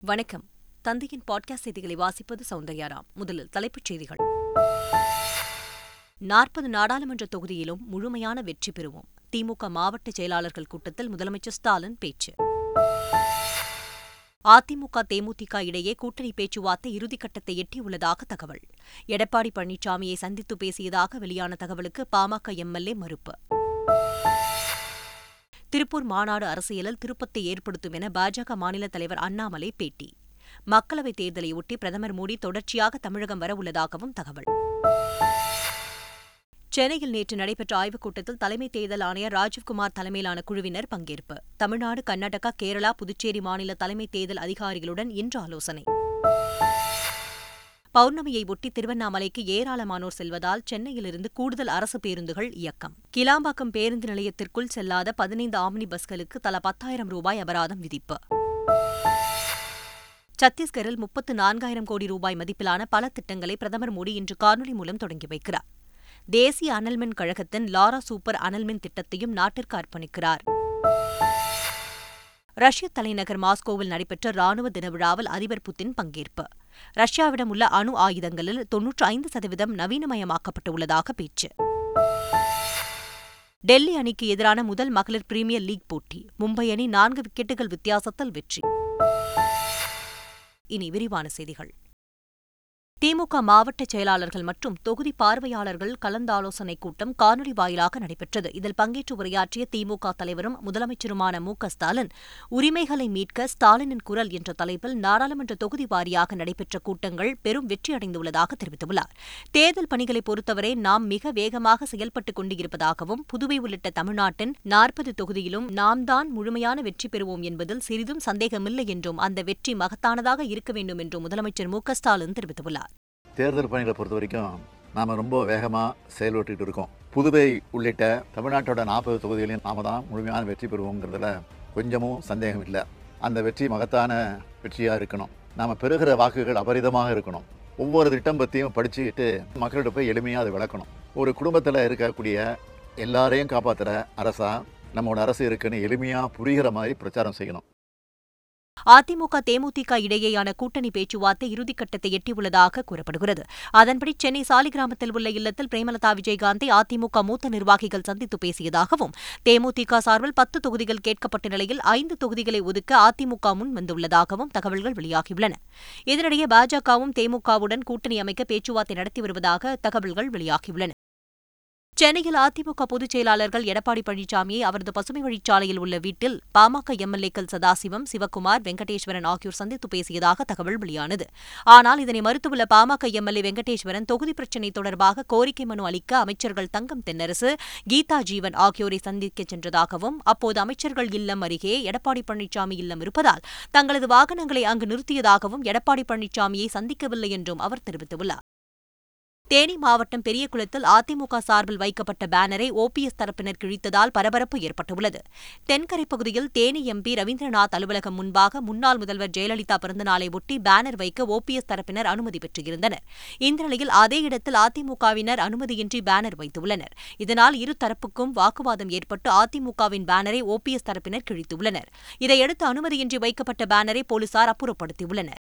வணக்கம். தந்தையின் பாட்காஸ்ட் செய்திகளை வாசிப்பது சௌந்தர்யாராம். முதலில் தலைப்புச் செய்திகள். நாற்பது நாடாளுமன்ற தொகுதியிலும் முழுமையான வெற்றி பெறுவோம். திமுக மாவட்ட செயலாளர்கள் கூட்டத்தில் முதலமைச்சர் ஸ்டாலின் பேச்சு. அதிமுக தேமுதிக இடையே கூட்டணி பேச்சுவார்த்தை இறுதிக்கட்டத்தை எட்டியுள்ளதாக தகவல். எடப்பாடி பழனிசாமியை சந்தித்து பேசியதாக வெளியான தகவலுக்கு பாமக எம்எல்ஏ மறுப்பு. திருப்பூர் மாநாடு அரசியலில் திருப்பத்தை ஏற்படுத்தும் என பாஜக மாநில தலைவர் அண்ணாமலை பேட்டி. மக்களவைத் தேர்தலையொட்டி பிரதமர் மோடி தொடர்ச்சியாக தமிழகம் வரவுள்ளதாகவும் தகவல். சென்னையில் நேற்று நடைபெற்ற ஆய்வுக் கூட்டத்தில் தலைமை தேர்தல் ஆணையர் ராஜீவ்குமார் தலைமையிலான குழுவினர் பங்கேற்பு. தமிழ்நாடு கர்நாடகா கேரளா புதுச்சேரி மாநில தலைமை தேர்தல் அதிகாரிகளுடன் இன்று ஆலோசனை. பௌர்ணமியை ஒட்டி திருவண்ணாமலைக்கு ஏராளமானோர் செல்வதால் சென்னையிலிருந்து கூடுதல் அரசு பேருந்துகள் இயக்கம். கிளாம்பாக்கம் பேருந்து நிலையத்திற்குள் செல்லாத பதினைந்து ஆம்னி பஸ்களுக்கு தலா பத்தாயிரம் ரூபாய் அபராதம் விதிப்பு. சத்தீஸ்கரில் முப்பத்து நான்காயிரம் கோடி ரூபாய் மதிப்பிலான பல திட்டங்களை பிரதமர் மோடி இன்று காணொலி மூலம் தொடங்கி வைக்கிறார். தேசிய அனல்மின் கழகத்தின் லாரா சூப்பர் அனல்மின் திட்டத்தையும் நாட்டிற்கு அர்ப்பணிக்கிறார். ரஷ்ய தலைநகர் மாஸ்கோவில் நடைபெற்ற ராணுவ தின விழாவில் அதிபர் புதின் பங்கேற்பு. ரஷ்யாவிடம் உள்ள அணு ஆயுதங்களில் தொன்னூற்று ஐந்து சதவீதம் நவீனமயமாக்கப்பட்டுள்ளதாக பேச்சு. டெல்லி அணிக்கு எதிரான முதல் மகளிர் பிரீமியர் லீக் போட்டி மும்பை அணி நான்கு விக்கெட்டுகள் வித்தியாசத்தில் வெற்றி. இனி விரிவான செய்திகள். திமுக மாவட்ட செயலாளர்கள் மற்றும் தொகுதி பார்வையாளர்கள் கலந்தாலோசனைக் கூட்டம் காணொலி வாயிலாக நடைபெற்றது. இதில் பங்கேற்று உரையாற்றிய திமுக தலைவரும் முதலமைச்சருமான மு ஸ்டாலின் உரிமைகளை மீட்க ஸ்டாலினின் குரல் என்ற தலைப்பில் நாடாளுமன்ற தொகுதி வாரியாக நடைபெற்ற கூட்டங்கள் பெரும் வெற்றியடைந்துள்ளதாக தெரிவித்துள்ளார். தேர்தல் பணிகளை பொறுத்தவரை நாம் மிக வேகமாக செயல்பட்டுக் கொண்டிருப்பதாகவும் புதுவை உள்ளிட்ட தமிழ்நாட்டின் நாற்பது தொகுதியிலும் நாம் தான் முழுமையான வெற்றி பெறுவோம் என்பதில் சிறிதும் சந்தேகமில்லை என்றும் அந்த வெற்றி மகத்தானதாக இருக்க வேண்டும் என்றும் முதலமைச்சர் மு ஸ்டாலின் தெரிவித்துள்ளார். தேர்தல் பணிகளை பொறுத்த வரைக்கும் நாம் ரொம்ப வேகமாக செயல்பட்டுக்கிட்டு இருக்கோம். புதுவை உள்ளிட்ட தமிழ்நாட்டோட நாற்பது தொகுதிகளையும் நாம தான் முழுமையான வெற்றி பெறுவோங்கிறதுல கொஞ்சமும் சந்தேகம் இல்லை. அந்த வெற்றி மகத்தான வெற்றியாக இருக்கணும். நாம் பெறுகிற வாக்குகள் அபரிதமாக இருக்கணும். ஒவ்வொரு திட்டம் பற்றியும் படிச்சுக்கிட்டு மக்கள்கிட்ட போய் எளிமையாக அதை விளக்கணும். ஒரு குடும்பத்தில் இருக்கக்கூடிய எல்லாரையும் காப்பாற்றுற அரசாக நம்மளோட அரசு இருக்குன்னு எளிமையாக புரிகிற மாதிரி பிரச்சாரம் செய்யணும். அதிமுக தேமுதிக இடையேயான கூட்டணி பேச்சுவார்த்தை இறுதிக்கட்டத்தை எட்டியுள்ளதாக கூறப்படுகிறது. அதன்படி சென்னை சாலிகிராமத்தில் உள்ள இல்லத்தில் பிரேமலதா விஜயகாந்தை அதிமுக மூத்த நிர்வாகிகள் சந்தித்து பேசியதாகவும் தேமுதிக சார்பில் பத்து தொகுதிகள் கேட்கப்பட்ட நிலையில் ஐந்து தொகுதிகளை ஒதுக்க அதிமுக முன் வந்துள்ளதாகவும் தகவல்கள் வெளியாகியுள்ளன. இதனிடையே பாஜகவும் தேமுகவுடன் கூட்டணி அமைக்க பேச்சுவார்த்தை நடத்தி வருவதாக தகவல்கள் வெளியாகியுள்ளன. சென்னையில் அதிமுக பொதுச் செயலாளர்கள் எடப்பாடி பழனிசாமியை அவரது பசுமை வழிச்சாலையில் உள்ள வீட்டில் பாமக எம்எல்ஏக்கள் சதாசிவம் சிவக்குமார் வெங்கடேஸ்வரன் ஆகியோர் சந்தித்து பேசியதாக தகவல் வெளியானது. ஆனால் இதனை மறுத்துள்ள பாமக எம்எல்ஏ வெங்கடேஸ்வரன் தொகுதி பிரச்சினை தொடர்பாக கோரிக்கை மனு அளிக்க அமைச்சர்கள் தங்கம் தென்னரசு கீதா ஜீவன் ஆகியோரை சந்திக்க சென்றதாகவும் அப்போது அமைச்சர்கள் இல்லம் அருகே எடப்பாடி பழனிசாமி இல்லம் இருப்பதால் தங்களது வாகனங்களை அங்கு நிறுத்தியதாகவும் எடப்பாடி பழனிசாமியை சந்திக்கவில்லை என்றும் அவர் தெரிவித்துள்ளார். தேனி மாவட்டம் பெரியகுளத்தில் அதிமுக சார்பில் வைக்கப்பட்ட பேனரை ஓபிஎஸ் தரப்பினர் கிழித்ததால் பரபரப்பு ஏற்பட்டுள்ளது. தென்கரை பகுதியில் தேனி எம்பி ரவீந்திரநாத் அலுவலகம் முன்பாக முன்னாள் முதல்வர் ஜெயலலிதா பிறந்தநாளை ஒட்டி பேனர் வைக்க ஓபிஎஸ் தரப்பினர் அனுமதி பெற்றிருந்தனர். இந்த நிலையில் அதே இடத்தில் அதிமுகவினர் அனுமதியின்றி பேனர் வைத்துள்ளனர். இதனால் இரு தரப்புக்கும் வாக்குவாதம் ஏற்பட்டு அதிமுகவின் பேனரை ஓபிஎஸ் தரப்பினர் கிழித்துள்ளனர். இதையடுத்து அனுமதியின்றி வைக்கப்பட்ட பேனரை போலீசார் அப்புறப்படுத்தியுள்ளனர்.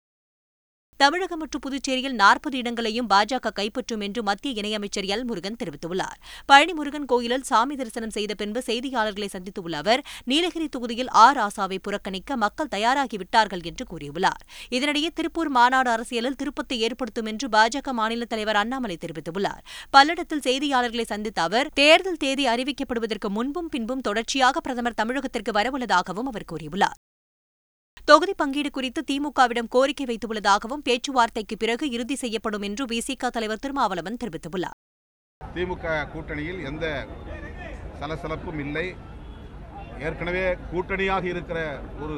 தமிழகம் மற்றும் புதுச்சேரியில் நாற்பது இடங்களையும் பாஜக கைப்பற்றும் என்று மத்திய இணையமைச்சர் எல் முருகன் தெரிவித்துள்ளார். பழனி முருகன் கோயிலில் சாமி தரிசனம் செய்த பின்பு செய்தியாளர்களை சந்தித்துள்ள அவர் நீலகிரி தொகுதியில் ஆர் ஆசாவை புறக்கணிக்க மக்கள் தயாராகிவிட்டார்கள் என்று கூறியுள்ளார். இதனிடையே திருப்பூர் மாநாடு அரசியலில் திருப்பத்தை ஏற்படுத்தும் என்று பாஜக மாநில தலைவர் அண்ணாமலை தெரிவித்துள்ளார். பல்லடத்தில் செய்தியாளர்களை சந்தித்த அவர் தேர்தல் தேதி அறிவிக்கப்படுவதற்கு முன்பும் பின்பும் தொடர்ச்சியாக பிரதமர் தமிழகத்திற்கு வரவுள்ளதாகவும் அவர் கூறியுள்ளார். தொகுதி பங்கீடு குறித்து திமுகவிடம் கோரிக்கை வைத்துள்ளதாகவும் பேச்சுவார்த்தைக்கு பிறகு இறுதி செய்யப்படும் என்று விசிக தலைவர் திருமாவளவன் தெரிவித்துள்ளார். திமுக கூட்டணியில் எந்த சலசலப்பும் இல்லை. ஏற்கனவே கூட்டணியாக இருக்கிற ஒரு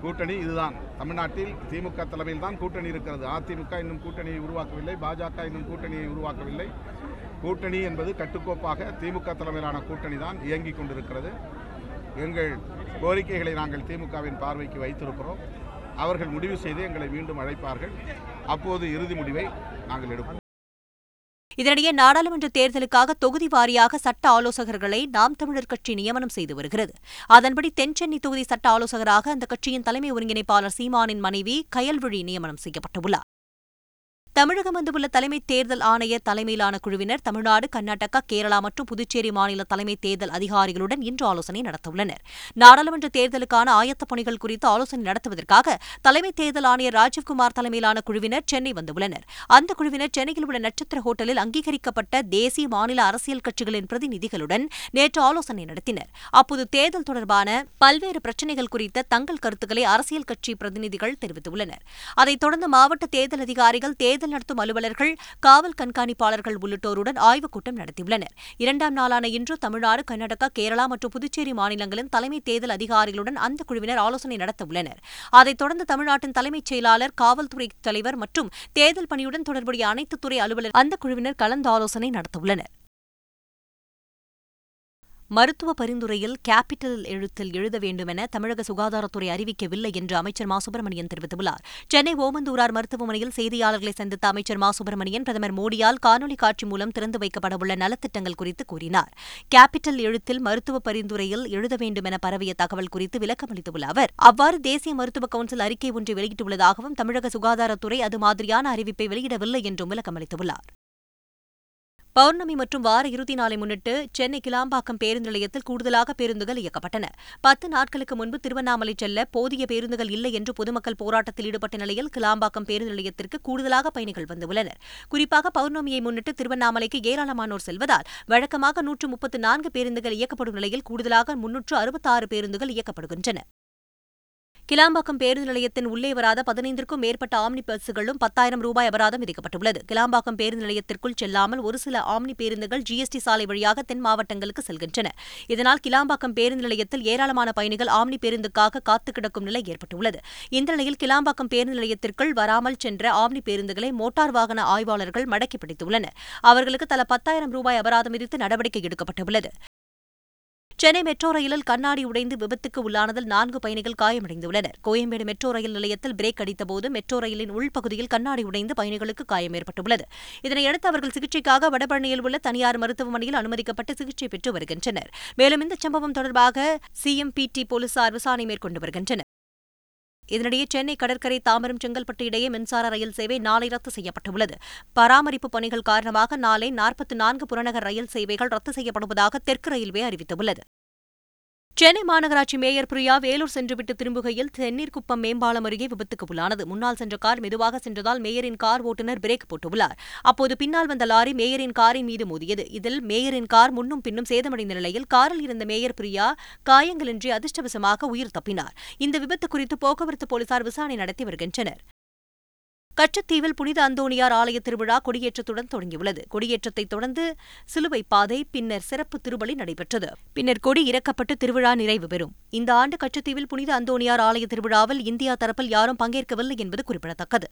கூட்டணி இதுதான். தமிழ்நாட்டில் திமுக தலைமையில் தான் கூட்டணி இருக்கிறது. அதிமுக இன்னும் கூட்டணியை உருவாக்கவில்லை. பாஜக இன்னும் கூட்டணியை உருவாக்கவில்லை. கூட்டணி என்பது கட்டுக்கோப்பாக திமுக தலைமையிலான கூட்டணி தான் இயங்கிக் கொண்டிருக்கிறது. எங்கள் கோரிக்கைகளை நாங்கள் திமுகவின் பார்வைக்கு வைத்திருக்கிறோம். அவர்கள் முடிவு செய்து எங்களை மீண்டும் அழைப்பார்கள். அப்போது இறுதி முடிவை நாங்கள் எடுப்போம். இதனிடையே நாடாளுமன்ற தேர்தலுக்காக தொகுதி வாரியாக சட்ட ஆலோசகர்களை நாம் தமிழர் கட்சி நியமனம் செய்து வருகிறது. அதன்படி தென்சென்னை தொகுதி சட்ட ஆலோசகராக அந்த கட்சியின் தலைமை ஒருங்கிணைப்பாளர் சீமானின் மனைவி கயல்விழி நியமனம் செய்யப்பட்டுள்ளார். தமிழகம் வந்துள்ள தலைமை தேர்தல் ஆணையர் தலைமையிலான குழுவினர் தமிழ்நாடு கர்நாடகா கேரளா மற்றும் புதுச்சேரி மாநில தலைமை தேர்தல் அதிகாரிகளுடன் இன்று ஆலோசனை நடத்தவுள்ளனர். நாடாளுமன்ற தேர்தலுக்கான ஆயத்தப் பணிகள் குறித்து ஆலோசனை நடத்துவதற்காக தலைமை தேர்தல் ஆணையர் ராஜீவ்குமார் தலைமையிலான குழுவினர் சென்னை வந்துள்ளனர். அந்த குழுவினர் சென்னையில் உள்ள நட்சத்திர ஹோட்டலில் அங்கீகரிக்கப்பட்ட தேசிய மாநில அரசியல் கட்சிகளின் பிரதிநிதிகளுடன் நேற்று ஆலோசனை நடத்தினர். அப்போது தேர்தல் தொடர்பான பல்வேறு பிரச்சினைகள் குறித்த தங்கள் கருத்துக்களை அரசியல் கட்சி பிரதிநிதிகள் தெரிவித்துள்ளனர். அதைத் தொடர்ந்து மாவட்ட தேர்தல் அதிகாரிகள் தேர்தல் நடத்தும் அலுவலர்கள் காவல் கண்காணிப்பாளர்கள் உள்ளிட்டோருடன் ஆய்வுக் கூட்டம் நடத்தியுள்ளனர். இரண்டாம் நாளான இன்று தமிழ்நாடு கர்நாடகா கேரளா மற்றும் புதுச்சேரி மாநிலங்களின் தலைமை தேர்தல் அதிகாரிகளுடன் அந்த குழுவினர் ஆலோசனை நடத்தவுள்ளனர். அதைத் தொடர்ந்து தமிழ்நாட்டின் தலைமைச் செயலாளர் காவல்துறை தலைவர் மற்றும் தேர்தல் பணியுடன் தொடர்புடைய அனைத்து துறை அலுவலர் அந்த குழுவினர் கலந்து ஆலோசனை நடத்தவுள்ளனர். மருத்துவ பரிந்துரையில் கேபிட்டல் எழுத்தில் எழுத வேண்டுமென தமிழக சுகாதாரத்துறை அறிவிக்கவில்லை என்று அமைச்சர் மா. சுப்பிரமணியன் தெரிவித்துள்ளார். சென்னை ஓமந்தூரார் மருத்துவமனையில் செய்தியாளர்களை சந்தித்த அமைச்சர் மா. சுப்பிரமணியன் பிரதமர் மோடியால் காணொலி காட்சி மூலம் திறந்து வைக்கப்படவுள்ள நலத்திட்டங்கள் குறித்து கூறினார். கேபிட்டல் எழுத்தில் மருத்துவ பரிந்துரையில் எழுத வேண்டுமென பரவிய தகவல் குறித்து விளக்கமளித்துள்ள அவர் அவ்வாறு தேசிய மருத்துவ கவுன்சில் அறிக்கை ஒன்றை வெளியிட்டுள்ளதாகவும் தமிழக சுகாதாரத்துறை அது மாதிரியான அறிவிப்பை வெளியிடவில்லை என்றும் விளக்கமளித்துள்ளார் பௌர்ணமி மற்றும் வார இறுதி நாளை முன்னிட்டு சென்னை கிளாம்பாக்கம் பேருந்து நிலையத்தில் கூடுதலாக பேருந்துகள் இயக்கப்பட்டன. பத்து நாட்களுக்கு முன்பு திருவண்ணாமலை செல்ல போதிய பேருந்துகள் இல்லை என்று பொதுமக்கள் போராட்டத்தில் ஈடுபட்ட நிலையில் கிளாம்பாக்கம் பேருந்து நிலையத்திற்கு கூடுதலாக பயணிகள் வந்துள்ளனர். குறிப்பாக பௌர்ணமியை முன்னிட்டு திருவண்ணாமலைக்கு ஏராளமானோர் செல்வதால் வழக்கமாக நூற்று முப்பத்து நான்கு பேருந்துகள் இயக்கப்படும் நிலையில் கூடுதலாக முன்னூற்று அறுபத்தாறு பேருந்துகள் இயக்கப்படுகின்றன. கிளாம்பாக்கம் பேருந்து நிலையத்தின் உள்ளே வராத பதினைந்திற்கும் மேற்பட்ட ஆம்னி பஸ்களும் பத்தாயிரம் ரூபாய் அபராதம் விதிக்கப்பட்டுள்ளது. கிளாம்பாக்கம் பேருந்து நிலையத்திற்குள் செல்லாமல் ஒரு சில ஆம்னி பேருந்துகள் ஜிஎஸ்டி சாலை வழியாக தென் மாவட்டங்களுக்கு செல்கின்றன. இதனால் கிளாம்பாக்கம் பேருந்து நிலையத்தில் ஏராளமான பயணிகள் ஆம்னி பேருந்துக்காக காத்து கிடக்கும் நிலை ஏற்பட்டுள்ளது. இந்த நிலையில் கிளாம்பாக்கம் பேருந்து நிலையத்திற்குள் வராமல் சென்ற ஆம்னி பேருந்துகளை மோட்டார் வாகன ஆய்வாளர்கள் மடக்கி பிடித்துள்ளனர் அவர்களுக்கு தலா பத்தாயிரம் ரூபாய் அபராதம் விதித்து நடவடிக்கை எடுக்கப்பட்டுள்ளது. சென்னை மெட்ரோ ரயிலில் கண்ணாடி உடைந்து விபத்துக்கு உள்ளானதில் நான்கு பயணிகள் காயமடைந்துள்ளனர். கோயம்பேடு மெட்ரோ ரயில் நிலையத்தில் பிரேக் அடித்தபோது மெட்ரோ ரயிலின் உள்பகுதியில் கண்ணாடி உடைந்து பயணிகளுக்கு காயம் ஏற்பட்டுள்ளது. இதனையடுத்து அவர்கள் சிகிச்சைக்காக வடபழனியில் உள்ள தனியார் மருத்துவமனையில் அனுமதிக்கப்பட்டு சிகிச்சை பெற்று வருகின்றனர். மேலும் இந்த சம்பவம் தொடர்பாக சிஎம்பிடி போலீசார் விசாரணை மேற்கொண்டு வருகின்றனர். இதனிடையே சென்னை கடற்கரை தாம்பரம் செங்கல்பட்டு இடையே மின்சார ரயில் சேவை நாளை ரத்து செய்யப்பட்டுள்ளது. பராமரிப்பு பணிகள் காரணமாக நாளை நாற்பத்தி நான்கு புறநகர் ரயில் சேவைகள் ரத்து செய்யப்படுவதாக தெற்கு ரயில்வே அறிவித்துள்ளது. சென்னை மாநகராட்சி மேயர் பிரியா வேலூர் சென்றுவிட்டு திரும்புகையில் தென்னீர்குப்பம் மேம்பாலம் அருகே விபத்துக்கு உள்ளானது. முன்னால் சென்ற கார் மெதுவாக சென்றதால் மேயரின் கார் ஓட்டுநர் பிரேக் போட்டுள்ளார். அப்போது பின்னால் வந்த லாரி மேயரின் காரின் மீது மோதியது. இதில் மேயரின் கார் முன்னும் பின்னும் சேதமடைந்த நிலையில் காரில் இருந்த மேயர் பிரியா காயங்களின்றி அதிர்ஷ்டவசமாக உயிர் தப்பினார். இந்த விபத்து குறித்து போக்குவரத்து போலீசார் விசாரணை நடத்தி வருகின்றனர். கச்சத்தீவில் புனித அந்தோணியார் ஆலய திருவிழா கொடியேற்றத்துடன் தொடங்கியுள்ளது. கொடியேற்றத்தைத் தொடர்ந்து சிலுவை பாதை பின்னர் சிறப்பு திருப்பலி நடைபெற்றது. பின்னர் கொடி இறக்கப்பட்டு திருவிழா நிறைவு பெறும். இந்த ஆண்டு கச்சத்தீவில் புனித அந்தோணியார் ஆலய திருவிழாவில் இந்தியா தரப்பில் யாரும் பங்கேற்கவில்லை என்பது குறிப்பிடத்தக்கது.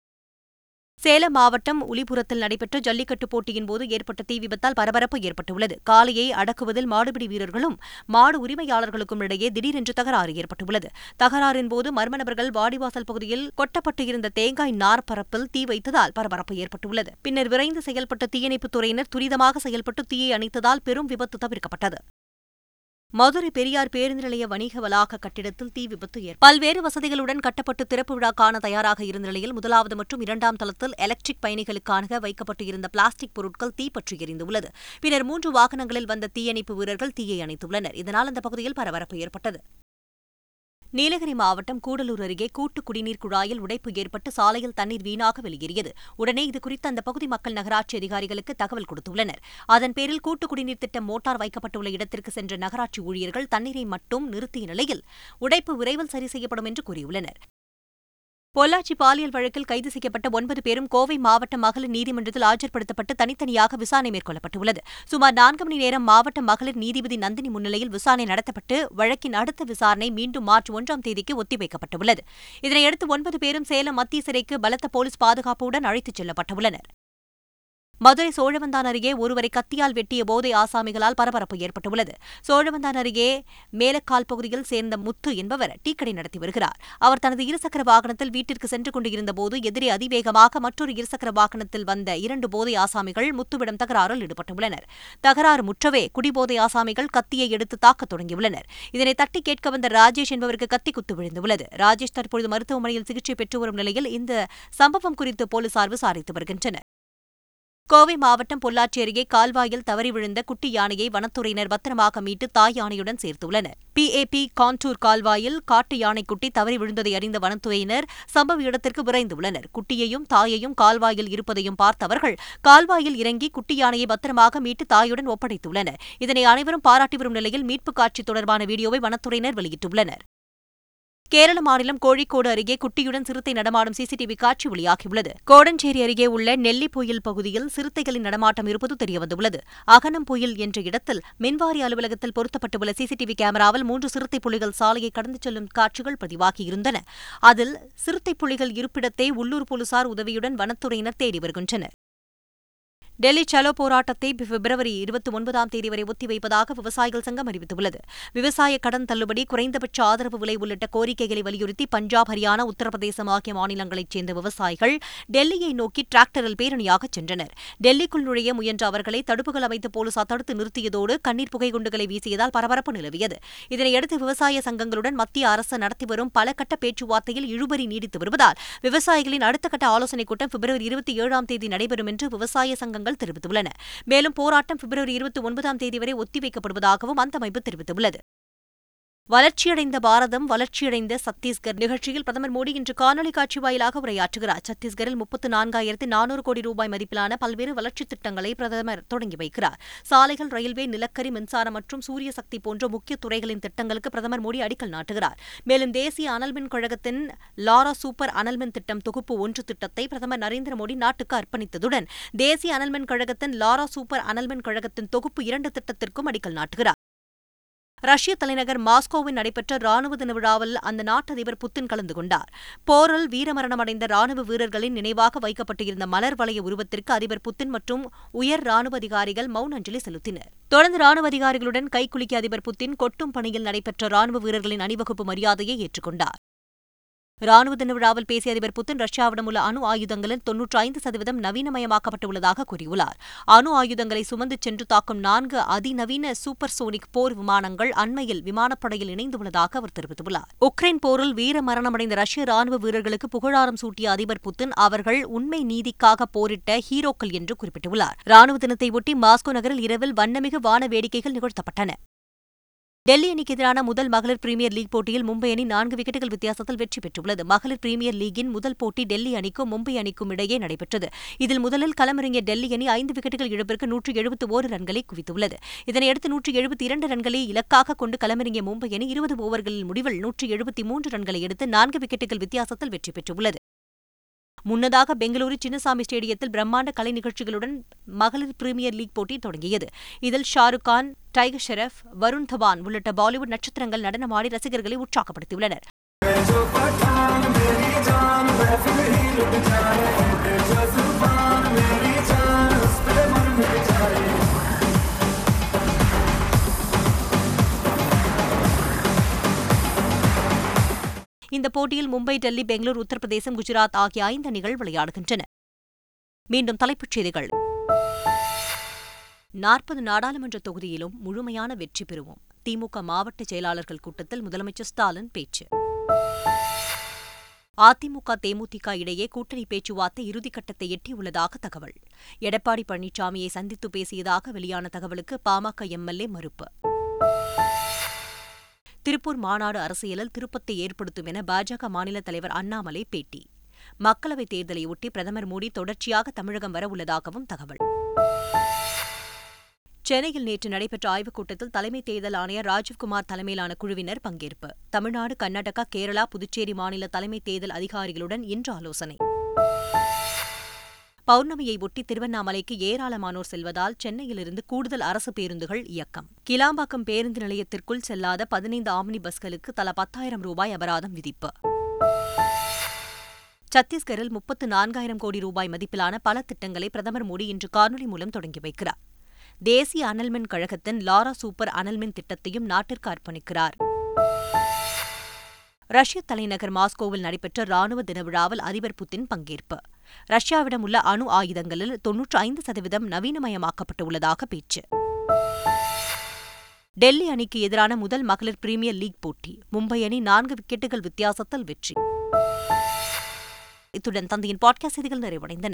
சேலம் மாவட்டம் உளிபுரத்தில் நடைபெற்ற ஜல்லிக்கட்டு போட்டியின் போது ஏற்பட்ட தீ விபத்தால் பரபரப்பு ஏற்பட்டுள்ளது. காளையை அடக்குவதில் மாடுபிடி வீரர்களும் மாடு உரிமையாளர்களுக்கும் இடையே திடீரென்று தகராறு ஏற்பட்டுள்ளது. தகராறின் போது மர்ம நபர்கள் வாடிவாசல் பகுதியில் கொட்டப்பட்டு இருந்த தேங்காய் நார் பரப்பில் தீ வைத்ததால் பரபரப்பு ஏற்பட்டுள்ளது. பின்னர் விரைந்து செயல்பட்ட தீயணைப்புத் துறையினர் துரிதமாக செயல்பட்டு தீயை அணைத்ததால் பெரும் விபத்து தவிர்க்கப்பட்டது. மதுரை பெரியார் பேருந்து நிலைய வணிக வளாக கட்டிடத்தில் தீ விபத்து ஏற்பட்டது பல்வேறு வசதிகளுடன் கட்டப்பட்டு திறப்பு விழா காண தயாராக இருந்த நிலையில் முதலாவது மற்றும் இரண்டாம் தளத்தில் எலக்ட்ரிக் பயணிகளுக்காக வைக்கப்பட்டு இருந்த பிளாஸ்டிக் பொருட்கள் தீப்பற்றி எரிந்துள்ளது. பின்னர் மூன்று வாகனங்களில் வந்த தீயணைப்பு வீரர்கள் தீயை அணைத்துள்ளனர். இதனால் அந்த பகுதியில் பரபரப்பு ஏற்பட்டது. நீலகிரி மாவட்டம் கூடலூர் அருகே கூட்டு குடிநீர் குழாயில் உடைப்பு ஏற்பட்டு சாலையில் தண்ணீர் வீணாக வெளியேறியது. உடனே இதுகுறித்து அந்த பகுதி மக்கள் நகராட்சி அதிகாரிகளுக்கு தகவல் கொடுத்துள்ளனர். அதன் பேரில் கூட்டு குடிநீர் திட்டம் மோட்டார் வைக்கப்பட்டுள்ள இடத்திற்கு சென்ற நகராட்சி ஊழியர்கள் தண்ணீரை மட்டும் நிறுத்திய நிலையில் உடைப்பு விரைவில் சரி செய்யப்படும் என்று கூறியுள்ளனர். பொள்ளாச்சி பாலியல் வழக்கில் கைது செய்யப்பட்ட ஒன்பது பேரும் கோவை மாவட்ட மகளிர் நீதிமன்றத்தில் ஆஜர்படுத்தப்பட்டு தனித்தனியாக விசாரணை மேற்கொள்ளப்பட்டுள்ளது. சுமார் நான்கு மணி நேரம் மாவட்ட மகளிர் நீதிபதி நந்தினி முன்னிலையில் விசாரணை நடத்தப்பட்டு வழக்கின் அடுத்த விசாரணை மீண்டும் மார்ச் ஒன்றாம் தேதிக்கு ஒத்திவைக்கப்பட்டுள்ளது. இதனையடுத்து ஒன்பது பேரும் சேலம் மத்திய சிறைக்கு பலத்த போலீஸ் பாதுகாப்புடன் அழைத்துச் செல்லப்பட்டுள்ளனர். மதுரை சோழவந்தான் அருகே ஒருவரை கத்தியால் வெட்டிய போதை ஆசாமிகளால் பரபரப்பு ஏற்பட்டுள்ளது. சோழவந்தான் அருகே மேலக்கால் பகுதியில் சேர்ந்த முத்து என்பவர் டீக்கடை நடத்தி வருகிறார். அவர் தனது இருசக்கர வாகனத்தில் வீட்டிற்கு சென்று கொண்டிருந்த போது எதிரே அதிவேகமாக மற்றொரு இருசக்கர வாகனத்தில் வந்த இரண்டு போதை ஆசாமிகள் முத்துவிடம் தகராறில் ஈடுபட்டுள்ளனர். தகராறு முற்றவே குடிபோதை ஆசாமிகள் கத்தியை எடுத்து தாக்கத் தொடங்கியுள்ளனர். இதனை தட்டி கேட்க வந்த ராஜேஷ் என்பவருக்கு கத்தி குத்து விழுந்துள்ளது. ராஜேஷ் தற்பொழுது மருத்துவமனையில் சிகிச்சை பெற்று வரும் நிலையில் இந்த சம்பவம் குறித்து போலீசார் விசாரித்து வருகின்றனர். கோவை மாவட்டம் பொள்ளாச்சி அருகே கால்வாயில் தவறி விழுந்த குட்டி யானையை வனத்துறையினர் பத்திரமாக மீட்டு தாய் யானையுடன் சேர்த்துள்ளனர். பிஏபி கான்டூர் கால்வாயில் காட்டு யானைக்குட்டி தவறி விழுந்ததை அறிந்த வனத்துறையினர் சம்பவ இடத்திற்கு விரைந்துள்ளனர். குட்டியையும் தாயையும் கால்வாயில் இருப்பதையும் பார்த்தவர்கள் கால்வாயில் இறங்கி குட்டி யானையை பத்திரமாக மீட்டு தாயுடன் ஒப்படைத்துள்ளனர். இதனை அனைவரும் பாராட்டி வரும் நிலையில் மீட்புக் காட்சி தொடர்பான வீடியோவை வனத்துறையினர் வெளியிட்டுள்ளனர். கேரள மாநிலம் கோழிக்கோடு அருகே குட்டியுடன் சிறுத்தை நடமாடும் சிசிடிவி காட்சி வெளியாகியுள்ளது. கோடஞ்சேரி அருகே உள்ள நெல்லிப்புயில் பகுதியில் சிறுத்தைகளின் நடமாட்டம் இருப்பது தெரியவந்துள்ளது. அகனம்பொயில் என்ற இடத்தில் மின்வாரி அலுவலகத்தில் பொருத்தப்பட்டுள்ள சிசிடிவி கேமராவில் மூன்று சிறுத்தை புலிகள் சாலையை கடந்து செல்லும் காட்சிகள் பதிவாகியிருந்தன. அதில் சிறுத்தை புலிகள் இருப்பிடத்தை உள்ளூர் போலீசார் உதவியுடன் வனத்துறையினர் தேடி வருகின்றனர். டெல்லி சலோ போராட்டத்தை பிப்ரவரி இருபத்தி ஒன்பதாம் தேதி வரை ஒத்திவைப்பதாக விவசாயிகள் சங்கம் அறிவித்துள்ளது. விவசாய கடன் தள்ளுபடி குறைந்தபட்ச ஆதரவு விலை உள்ளிட்ட கோரிக்கைகளை வலியுறுத்தி பஞ்சாப் ஹரியானா உத்தரப்பிரதேசம் ஆகிய மாநிலங்களைச் சேர்ந்த விவசாயிகள் டெல்லியை நோக்கி டிராக்டரில் பேரணியாக சென்றனர். டெல்லிக்குள் நுழைய முயன்ற அவர்களை தடுப்புகள் அமைத்து போலீசார் தடுத்து நிறுத்தியதோடு கண்ணீர் புகை குண்டுகளை வீசியதால் பரபரப்பு நிலவியது. இதனையடுத்து விவசாய சங்கங்களுடன் மத்திய அரசு நடத்தி வரும் பல கட்ட பேச்சுவார்த்தையில் இழுபறி நீடித்து வருவதால் விவசாயிகளின் அடுத்த கட்ட ஆலோசனைக் கூட்டம் பிப்ரவரி இருபத்தி ஏழாம் தேதி நடைபெறும் என்று விவசாய சங்கங்கள் தெரிவித்துள்ளன. மேலும் போராட்டம் பிப்ரவரி இருபத்தி ஒன்பதாம் தேதி வரை ஒத்திவைக்கப்படுவதாகவும் அந்த அமைப்பு தெரிவித்துள்ளது. வளர்ச்சியடைந்த பாரதம் வளர்ச்சியடைந்த சத்தீஸ்கர் நிகழ்ச்சியில் பிரதமர் மோடி இன்று காணொலி காட்சி வாயிலாக உரையாற்றுகிறார். சத்தீஸ்கரில் முப்பத்து நான்காயிரத்து நானூறு கோடி ரூபாய் மதிப்பிலான பல்வேறு வளர்ச்சித் திட்டங்களை பிரதமர் தொடங்கி வைக்கிறார். சாலைகள் ரயில்வே நிலக்கரி மின்சாரம் மற்றும் சூரிய சக்தி போன்ற முக்கிய துறைகளின் திட்டங்களுக்கு பிரதமர் மோடி அடிக்கல் நாட்டுகிறார். மேலும் தேசிய அனல்மின் கழகத்தின் லாரா சூப்பர் அனல்மின் திட்டம் தொகுப்பு ஒன்று திட்டத்தை பிரதமர் நரேந்திர மோடி நாட்டுக்கு அர்ப்பணித்ததுடன் தேசிய அனல்மின் கழகத்தின் லாரா சூப்பர் அனல்மின் கழகத்தின் தொகுப்பு இரண்டு திட்டத்திற்கும் அடிக்கல் நாட்டுகிறார். ரஷ்ய தலைநகர் மாஸ்கோவில் நடைபெற்ற ராணுவ தின விழாவில் அந்த நாட்டு அதிபர் புத்தின் கலந்து கொண்டார். போரில் வீரமரணமடைந்த ராணுவ வீரர்களின் நினைவாக வைக்கப்பட்டிருந்த மலர் வளைய உருவத்திற்கு அதிபர் புத்தின் மற்றும் உயர் ராணுவ அதிகாரிகள் மௌன அஞ்சலி செலுத்தினர். தொடர்ந்து ராணுவ அதிகாரிகளுடன் கைக்குலுக்கிய அதிபர் புத்தின் கொட்டும் பணியில் நடைபெற்ற ராணுவ வீரர்களின் அணிவகுப்பு மரியாதையை ஏற்றுக்கொண்டார். ராணுவ தின விழாவில் பேசிய அதிபர் புத்தின் ரஷ்யாவிடம் உள்ள அணு ஆயுதங்களில் தொன்னூற்றி ஐந்து சதவீதம் நவீனமயமாக்கப்பட்டுள்ளதாக கூறியுள்ளார். அணு ஆயுதங்களை சுமந்து சென்று தாக்கும் நான்கு அதிநவீன சூப்பர் சோனிக் போர் விமானங்கள் அண்மையில் விமானப்படையில் இணைந்துள்ளதாக அவர் தெரிவித்துள்ளார். உக்ரைன் போரில் வீர மரணமடைந்த ரஷ்ய ராணுவ வீரர்களுக்கு புகழாரம் சூட்டிய அதிபர் புத்தின் அவர்கள் உண்மை நீதிக்காக போரிட்ட ஹீரோக்கள் என்று குறிப்பிட்டுள்ளார். ராணுவ தினத்தையொட்டி மாஸ்கோ நகரில் இரவில் வண்ணமிகு வான வேடிக்கைகள் நிகழ்த்தப்பட்டன. டெல்லி அணிக்கு எதிரான முதல் மகளிர் பிரீமியர் லீக் போட்டியில் மும்பை அணி நான்கு விக்கெட்டுகள் வித்தியாசத்தில் வெற்றி பெற்றுள்ளது. மகளிர் பிரீமியர் லீகின் முதல் போட்டி டெல்லி அணிக்கும் மும்பை அணிக்கும் இடையே நடைபெற்றது. இதில் முதலில் களமிறங்கிய டெல்லி அணி ஐந்து விக்கெட்டுகள் இழப்பிற்கு நூற்று எழுபத்து ஓரு ரன்களை குவித்துள்ளது. இதனையடுத்து நூற்று எழுபத்தி இரண்டு ரன்களை இலக்காக கொண்டு களமிறங்கிய மும்பை அணி இருபது ஓவர்களில் முடிவில் நூற்று எழுபத்தி மூன்று ரன்களை எடுத்து நான்கு விக்கெட்டுகள் வித்தியாசத்தில் வெற்றி பெற்றுள்ளது. முன்னதாக பெங்களூரு சின்னசாமி ஸ்டேடியத்தில் பிரம்மாண்ட கலை நிகழ்ச்சிகளுடன் மகளிர் பிரீமியர் லீக் போட்டி தொடங்கியது. இதில் ஷாருக் கான் டைகர் ஷெரப் வருண் தவான் உள்ளிட்ட பாலிவுட் நட்சத்திரங்கள் நடனமாடி ரசிகர்களை உற்சாகப்படுத்தியுள்ளனர். இந்த போட்டியில் மும்பை டெல்லி பெங்களூர் உத்தரப்பிரதேசம் குஜராத் ஆகிய ஐந்து அணிகள் விளையாடுகின்றன. மீண்டும் தலைப்புச் செய்திகள். நாற்பது நாடாளுமன்ற தொகுதியிலும் முழுமையான வெற்றி பெறுவோம். திமுக மாவட்ட செயலாளர்கள் கூட்டத்தில் முதலமைச்சர் ஸ்டாலின் பேச்சு. அதிமுக தேமுதிக இடையே கூட்டணி பேச்சுவார்த்தை இறுதிக்கட்டத்தை எட்டியுள்ளதாக தகவல். எடப்பாடி பழனிசாமியை சந்தித்து பேசியதாக வெளியான தகவலுக்கு பாமக எம்எல்ஏ மறுப்பு. திருப்பூர் மாநாடு அரசியலில் திருப்பத்தை ஏற்படுத்தும் என பாஜக மாநில தலைவர் அண்ணாமலை பேட்டி. மக்களவைத் தேர்தலையொட்டி பிரதமர் மோடி தொடர்ச்சியாக தமிழகம் வரவுள்ளதாகவும் தகவல். சென்னையில் நேற்று நடைபெற்ற ஆய்வுக் கூட்டத்தில் தலைமை தேர்தல் ஆணையர் ராஜீவ்குமார் தலைமையிலான குழுவினர் பங்கேற்பு. தமிழ்நாடு கர்நாடகா கேரளா புதுச்சேரி மாநில தலைமை தேர்தல் அதிகாரிகளுடன் இன்று ஆலோசனை. பௌர்ணமியை ஒட்டி திருவண்ணாமலைக்கு ஏராளமானோர் செல்வதால் சென்னையிலிருந்து கூடுதல் அரசு பேருந்துகள் இயக்கம். கிளாம்பாக்கம் பேருந்து நிலையத்திற்குள் செல்லாத பதினைந்து ஆம்னி பஸ்களுக்கு தலா பத்தாயிரம் ரூபாய் அபராதம் விதிப்பு. சத்தீஸ்கரில் முப்பத்து நான்காயிரம் கோடி ரூபாய் மதிப்பிலான பல திட்டங்களை பிரதமர் மோடி இன்று காணொலி மூலம் தொடங்கி வைக்கிறார். தேசிய அனல்மின் கழகத்தின் லாரா சூப்பர் அனல்மின் திட்டத்தையும் நாட்டிற்கு அர்ப்பணிக்கிறார். ரஷ்ய தலைநகர் மாஸ்கோவில் நடைபெற்ற ராணுவ தின விழாவில் அதிபர் புதின் பங்கேற்பு. ரஷ்யாவிடம் உள்ள அணு ஆயுதங்களில் தொன்னூற்று ஐந்து சதவீதம் நவீனமயமாக்கப்பட்டுள்ளதாக பேச்சு. டெல்லி அணிக்கு எதிரான முதல் மகளிர் பிரீமியர் லீக் போட்டி மும்பை அணி நான்கு விக்கெட்டுகள் வித்தியாசத்தில் வெற்றி. இத்துடன் தந்தையின் பாட்காஸ்ட் செய்திகள் நிறைவடைந்தன.